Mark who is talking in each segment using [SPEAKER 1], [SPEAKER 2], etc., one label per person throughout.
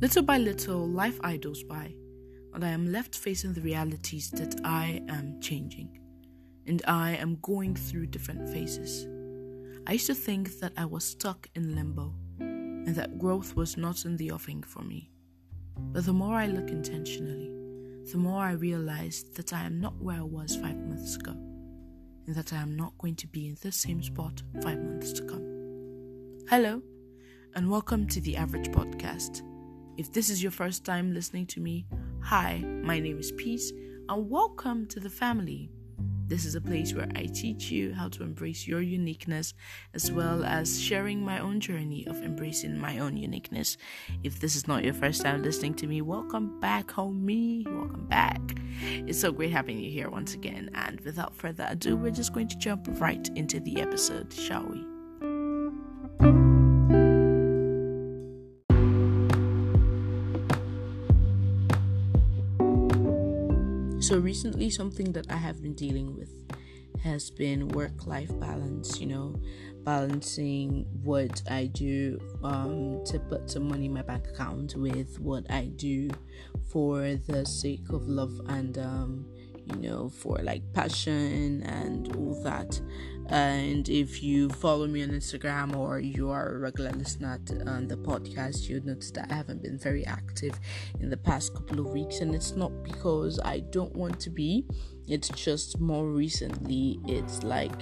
[SPEAKER 1] Little by little, life idles by, and I am left facing the realities that I am changing, and I am going through different phases. I used to think that I was stuck in limbo, and that growth was not in the offing for me. But the more I look intentionally, the more I realize that I am not where I was five months ago, and that I am not going to be in the same spot five months to come. Hello, and welcome to the Average Podcast if this is your first time listening to me, hi, my name is Peace, and welcome to the family. This is a place where I teach you how to embrace your uniqueness as well as sharing my own journey of embracing my own uniqueness. If this is not your first time listening to me, welcome back, homie. Welcome back. It's so great having you here once again. And without further ado, we're just going to jump right into the episode, shall we? So, recently, something that I have been dealing with has been work life balance, you know, balancing what I do um, to put some money in my bank account with what I do for the sake of love and um, you know, for like passion and all that. And if you follow me on Instagram or you are a regular listener on the podcast, you'll notice that I haven't been very active in the past couple of weeks. And it's not because I don't want to be, it's just more recently, it's like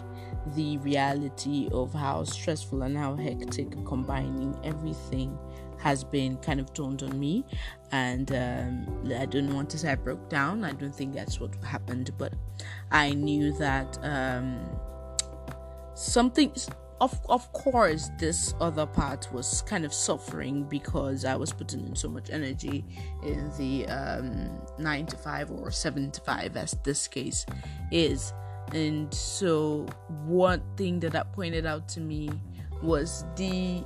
[SPEAKER 1] the reality of how stressful and how hectic combining everything has been kind of dawned on me. And um, i don't want to say i broke down. I don't think that's what happened but i knew that um, something of of course this other part was kind of suffering because i was putting in so much energy in the um, 9 to 5 or 7 to 5 as this case is. And so one thing that that pointed out to me was the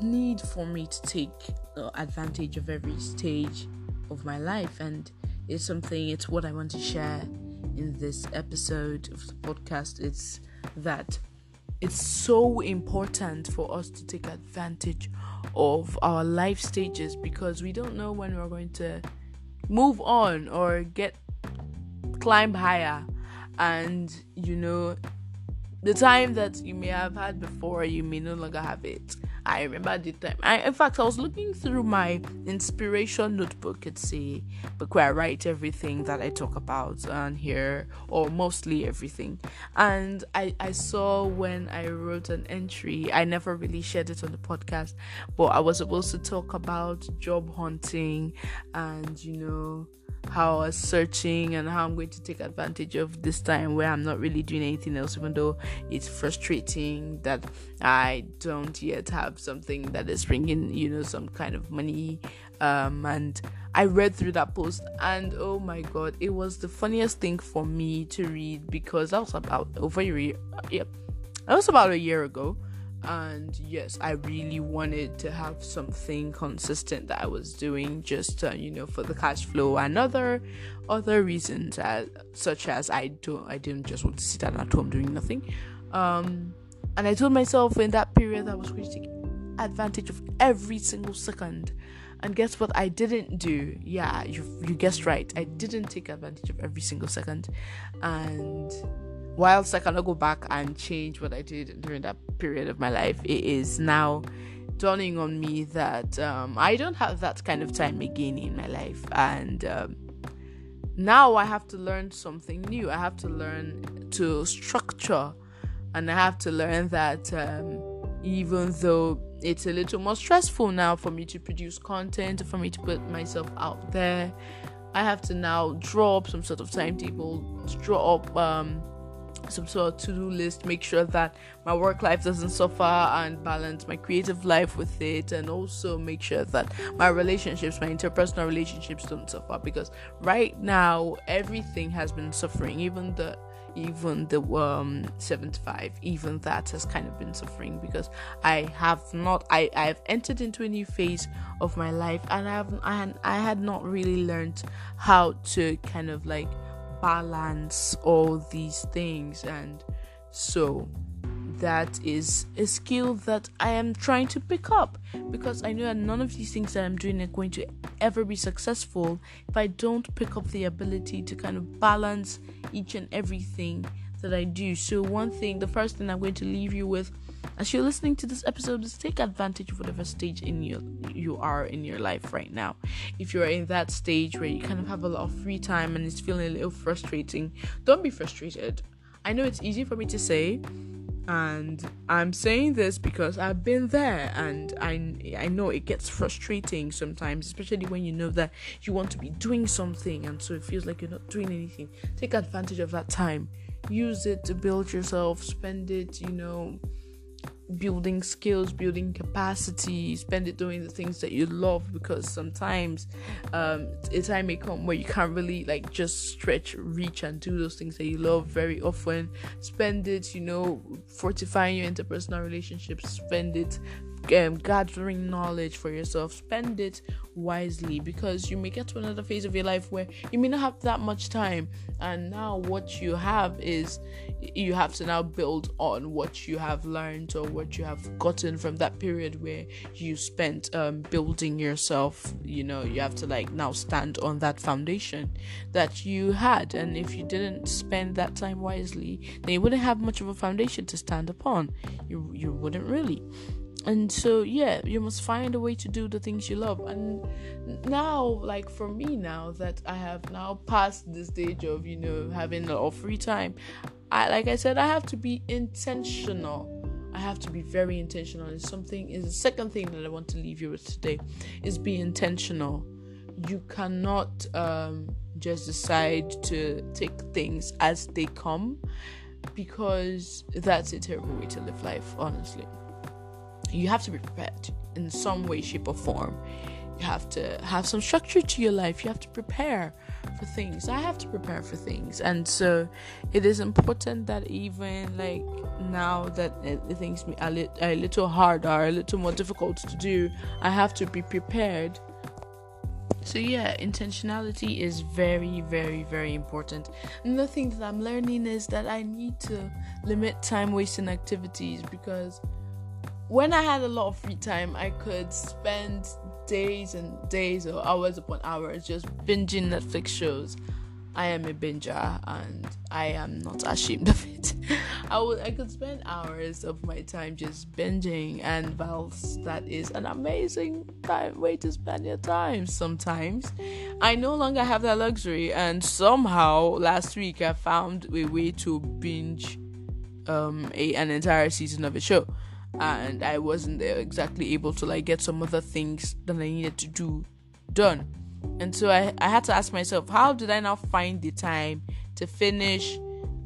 [SPEAKER 1] need for me to take uh, advantage of every stage of my life. And it's something it's what i want to share in this episode of the podcast. It's that it's so important for us to take advantage of our life stages because we don't know when we're going to move on or get climb higher. And you know the time that you may have had before you may no longer have it I remember the time. I, in fact, I was looking through my inspiration notebook. It's a book where I write everything that I talk about on here, or mostly everything. And I, I saw when I wrote an entry, I never really shared it on the podcast, but I was supposed to talk about job hunting and, you know, how I was searching and how I'm going to take advantage of this time where I'm not really doing anything else, even though it's frustrating that I don't yet have something that is bringing, you know, some kind of money. Um, and I read through that post, and oh my god, it was the funniest thing for me to read because that was about over a year. Yep, that was about a year ago and yes i really wanted to have something consistent that i was doing just uh, you know for the cash flow and other other reasons uh, such as i don't i didn't just want to sit down at home doing nothing. Um and i told myself in that period i was going to take advantage of every single second. And guess what i didn't do? Yeah you you guessed right. I didn't take advantage of every single second. And whilst I cannot go back and change what I did during that period of my life, it is now dawning on me that um, I don't have that kind of time again in my life. And um, now I have to learn something new. I have to learn to structure, and I have to learn that um, even though it's a little more stressful now for me to produce content, for me to put myself out there, I have to now draw up some sort of timetable, draw up um, some sort of to-do list make sure that my work life doesn't suffer and balance my creative life with it and also make sure that my relationships my interpersonal relationships don't suffer because right now everything has been suffering. Even the even the um 75 even that has kind of been suffering because i have not i i have entered into a new phase of my life and i have i, I had not really learned how to kind of like balance all these things and so that is a skill that I am trying to pick up because I know that none of these things that I'm doing are going to ever be successful if I don't pick up the ability to kind of balance each and everything that I do. So, one thing, the first thing I'm going to leave you with as you're listening to this episode is take advantage of whatever stage in your you are in your life right now. If you're in that stage where you kind of have a lot of free time and it's feeling a little frustrating, don't be frustrated. I know it's easy for me to say, and I'm saying this because I've been there and I I know it gets frustrating sometimes especially when you know that you want to be doing something and so it feels like you're not doing anything take advantage of that time use it to build yourself spend it you know building skills, building capacity, spend it doing the things that you love because sometimes um, a time may come where you can't really like just stretch, reach, and do those things that you love very often. Spend it, you know, fortifying your interpersonal relationships, spend it um, gathering knowledge for yourself. Spend it wisely because you may get to another phase of your life where you may not have that much time, and now what you have is you have to now build on what you have learned or what you have gotten from that period where you spent um, building yourself. You know, you have to like now stand on that foundation that you had, and if you didn't spend that time wisely, then you wouldn't have much of a foundation to stand upon. You you wouldn't really and so yeah you must find a way to do the things you love. And now like for me now that i have now passed the stage of you know having a lot of free time i like i said i have to be intentional. I have to be very intentional. And something is the second thing that i want to leave you with today is be intentional. You cannot um, just decide to take things as they come because that's a terrible way to live life honestly you have to be prepared in some way, shape, or form. You have to have some structure to your life. You have to prepare for things. I have to prepare for things, and so it is important that even like now that things are a little harder, a little more difficult to do, I have to be prepared so yeah intentionality is very very very important another thing that i'm learning is that i need to limit time wasting activities because when I had a lot of free time, I could spend days and days or hours upon hours just binging Netflix shows. I am a binger and I am not ashamed of it. I would I could spend hours of my time just binging and whilst that is an amazing time way to spend your time sometimes. I no longer have that luxury and somehow last week I found a way to binge um a, an entire season of a show and I wasn't exactly able to like get some other things that I needed to do done. And so I, I had to ask myself, how did I now find the time to finish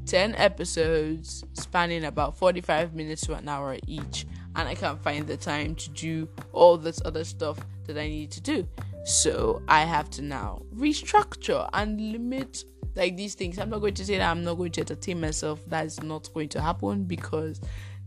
[SPEAKER 1] 10 episodes spanning about 45 minutes to an hour each? And I can't find the time to do all this other stuff that I need to do. So I have to now restructure and limit like these things. I'm not going to say that I'm not going to entertain myself. That is not going to happen because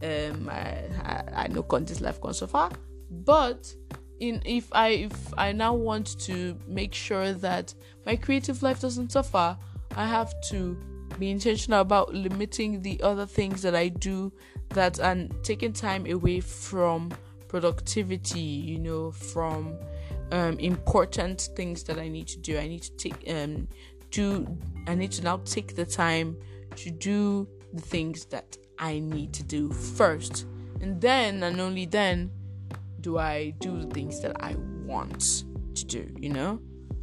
[SPEAKER 1] um I, I, I know contest life so far but in if I if I now want to make sure that my creative life doesn't suffer, I have to be intentional about limiting the other things that I do that and taking time away from productivity, you know, from um, important things that I need to do. I need to take um do I need to now take the time to do the things that I need to do first. And then and only then do I do the things that I want to do, you know?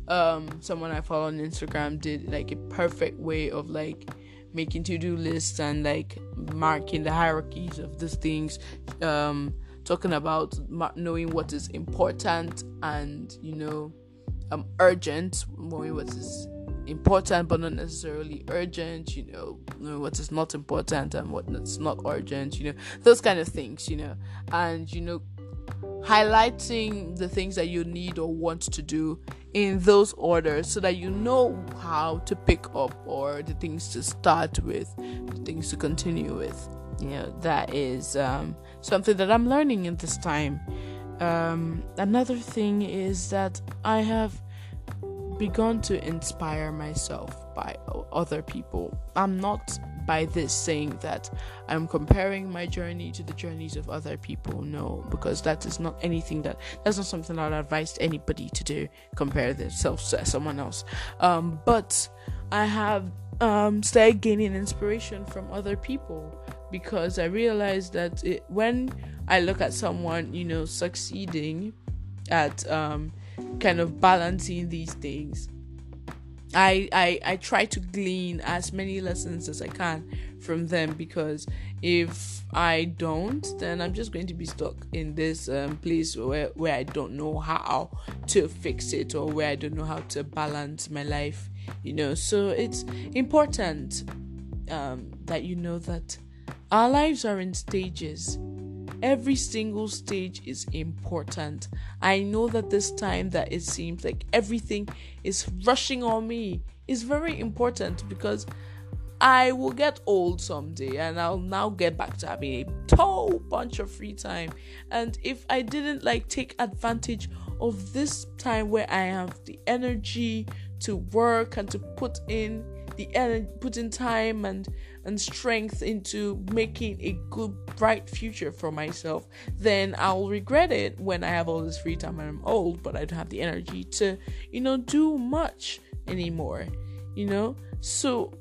[SPEAKER 1] Um someone I follow on Instagram did like a perfect way of like making to-do lists and like marking the hierarchies of these things um talking about knowing what is important and you know um urgent knowing what is important but not necessarily urgent, you know, what is not important and what's not urgent, you know, those kind of things, you know, and you know, highlighting the things that you need or want to do in those orders so that you know how to pick up or the things to start with, the things to continue with. You know, that is um, something that I'm learning in this time. Um, another thing is that I have begun to inspire myself by other people. I'm not by this saying that I'm comparing my journey to the journeys of other people. No, because that is not anything that that's not something I'd advise anybody to do. Compare themselves to someone else. Um, but I have um, started gaining inspiration from other people because I realized that it, when I look at someone, you know, succeeding at um, kind of balancing these things, I, I I try to glean as many lessons as I can from them because if I don't, then I'm just going to be stuck in this um, place where where I don't know how to fix it or where I don't know how to balance my life. You know, so it's important um, that you know that our lives are in stages every single stage is important. I know that this time that it seems like everything is rushing on me is very important because I will get old someday and I'll now get back to having a whole bunch of free time. And if I didn't like take advantage of this time where I have the energy to work and to put in the energy, put in time and and strength into making a good, bright future for myself, then I'll regret it when I have all this free time and I'm old, but I don't have the energy to, you know, do much anymore. You know, so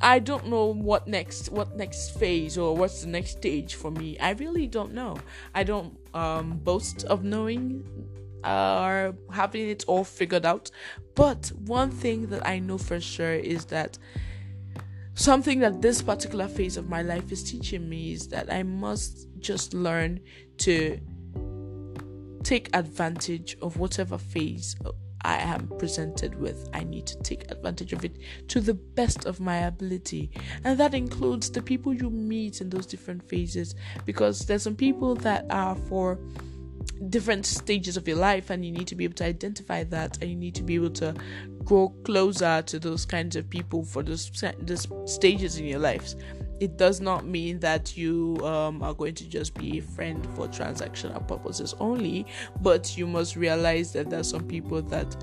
[SPEAKER 1] I don't know what next what next phase or what's the next stage for me. I really don't know. I don't um boast of knowing or having it all figured out. But one thing that I know for sure is that something that this particular phase of my life is teaching me is that I must just learn to take advantage of whatever phase I am presented with. I need to take advantage of it to the best of my ability. And that includes the people you meet in those different phases because there's some people that are for different stages of your life and you need to be able to identify that and you need to be able to grow closer to those kinds of people for those, those stages in your lives. It does not mean that you um, are going to just be a friend for transactional purposes only but you must realize that there are some people that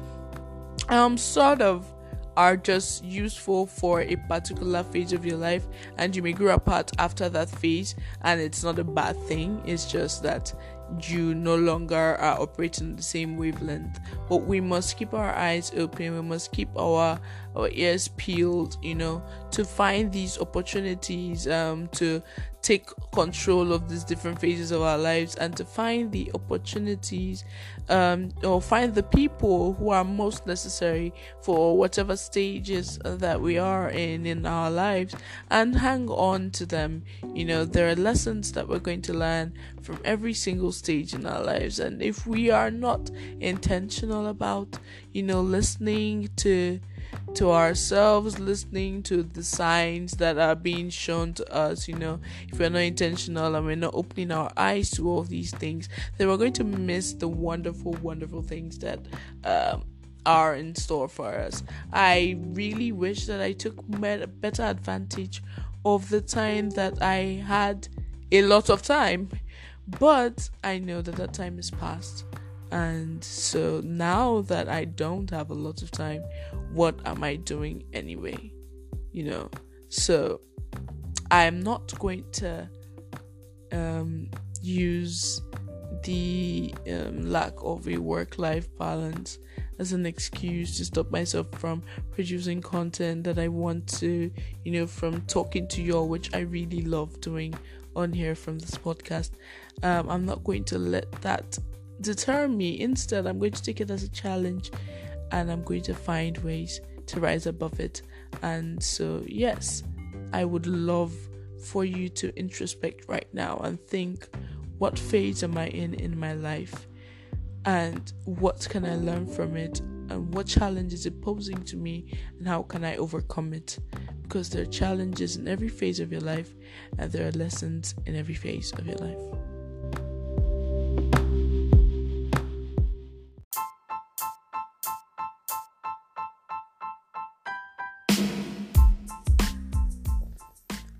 [SPEAKER 1] um sort of are just useful for a particular phase of your life and you may grow apart after that phase and it's not a bad thing. It's just that you no longer are operating the same wavelength. But we must keep our eyes open. We must keep our our ears peeled you know to find these opportunities um to take control of these different phases of our lives and to find the opportunities um, or find the people who are most necessary for whatever stages that we are in in our lives and hang on to them. You know there are lessons that we're going to learn from every single stage in our lives. And if we are not intentional about you know listening to to ourselves, listening to the signs that are being shown to us. You know, if we're not intentional and we're not opening our eyes to all these things, then we're going to miss the wonderful, wonderful things that um, are in store for us. I really wish that I took better advantage of the time that I had a lot of time, but I know that that time is past. And so now that I don't have a lot of time, what am I doing anyway? You know, so I'm not going to um, use the um, lack of a work life balance as an excuse to stop myself from producing content that I want to, you know, from talking to y'all, which I really love doing on here from this podcast. Um, I'm not going to let that deter me. Instead, I'm going to take it as a challenge and I'm going to find ways to rise above it. And so, yes, I would love for you to introspect right now and think what phase am I in in my life and what can I learn from it and what challenge is it posing to me and how can I overcome it because there are challenges in every phase of your life and there are lessons in every phase of your life.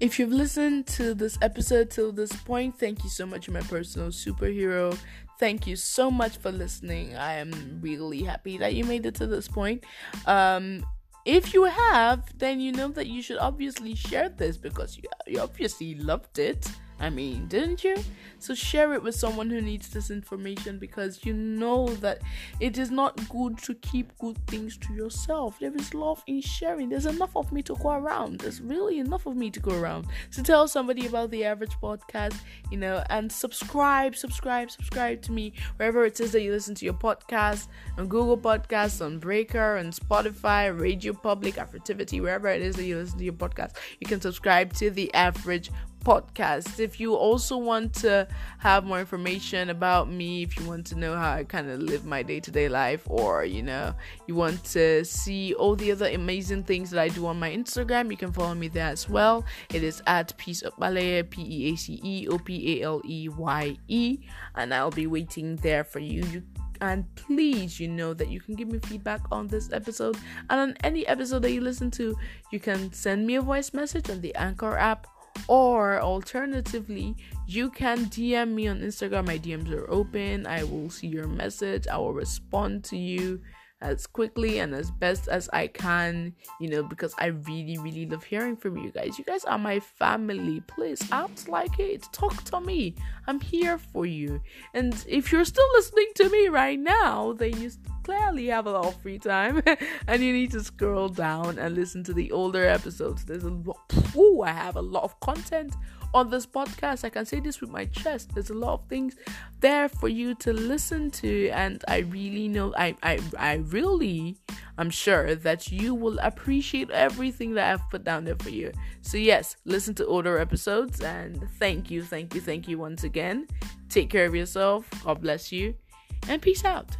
[SPEAKER 1] If you've listened to this episode till this point, thank you so much, my personal superhero. Thank you so much for listening. I am really happy that you made it to this point. Um, if you have, then you know that you should obviously share this because you, you obviously loved it. I mean, didn't you? So share it with someone who needs this information because you know that it is not good to keep good things to yourself. There is love in sharing. There's enough of me to go around. There's really enough of me to go around. So tell somebody about the average podcast, you know, and subscribe, subscribe, subscribe to me wherever it is that you listen to your podcast on Google Podcasts, on Breaker, on Spotify, Radio Public, Affirmativity, wherever it is that you listen to your podcast. You can subscribe to the average podcast. If you also want to have more information about me, if you want to know how I kind of live my day to day life, or you know, you want to see all the other amazing things that I do on my Instagram, you can follow me there as well. It is at Peace of Opaleye, P E A C E O P A L E Y E, and I'll be waiting there for you. You and please you know that you can give me feedback on this episode and on any episode that you listen to you can send me a voice message on the anchor app or alternatively you can dm me on instagram. My dms are open. I will see your message. I will respond to you as quickly and as best as I can, you know, because I really, really love hearing from you guys. You guys are my family. Please act like it. Talk to me. I'm here for you. And if you're still listening to me right now, then you clearly have a lot of free time and you need to scroll down and listen to the older episodes. There's a lot, ooh, I have a lot of content on this podcast. I can say this with my chest. There's a lot of things there for you to listen to, and I really know I I I really I'm sure that you will appreciate everything that I've put down there for you. So yes, listen to older episodes and thank you, thank you, thank you once again. Take care of yourself. God bless you. And peace out.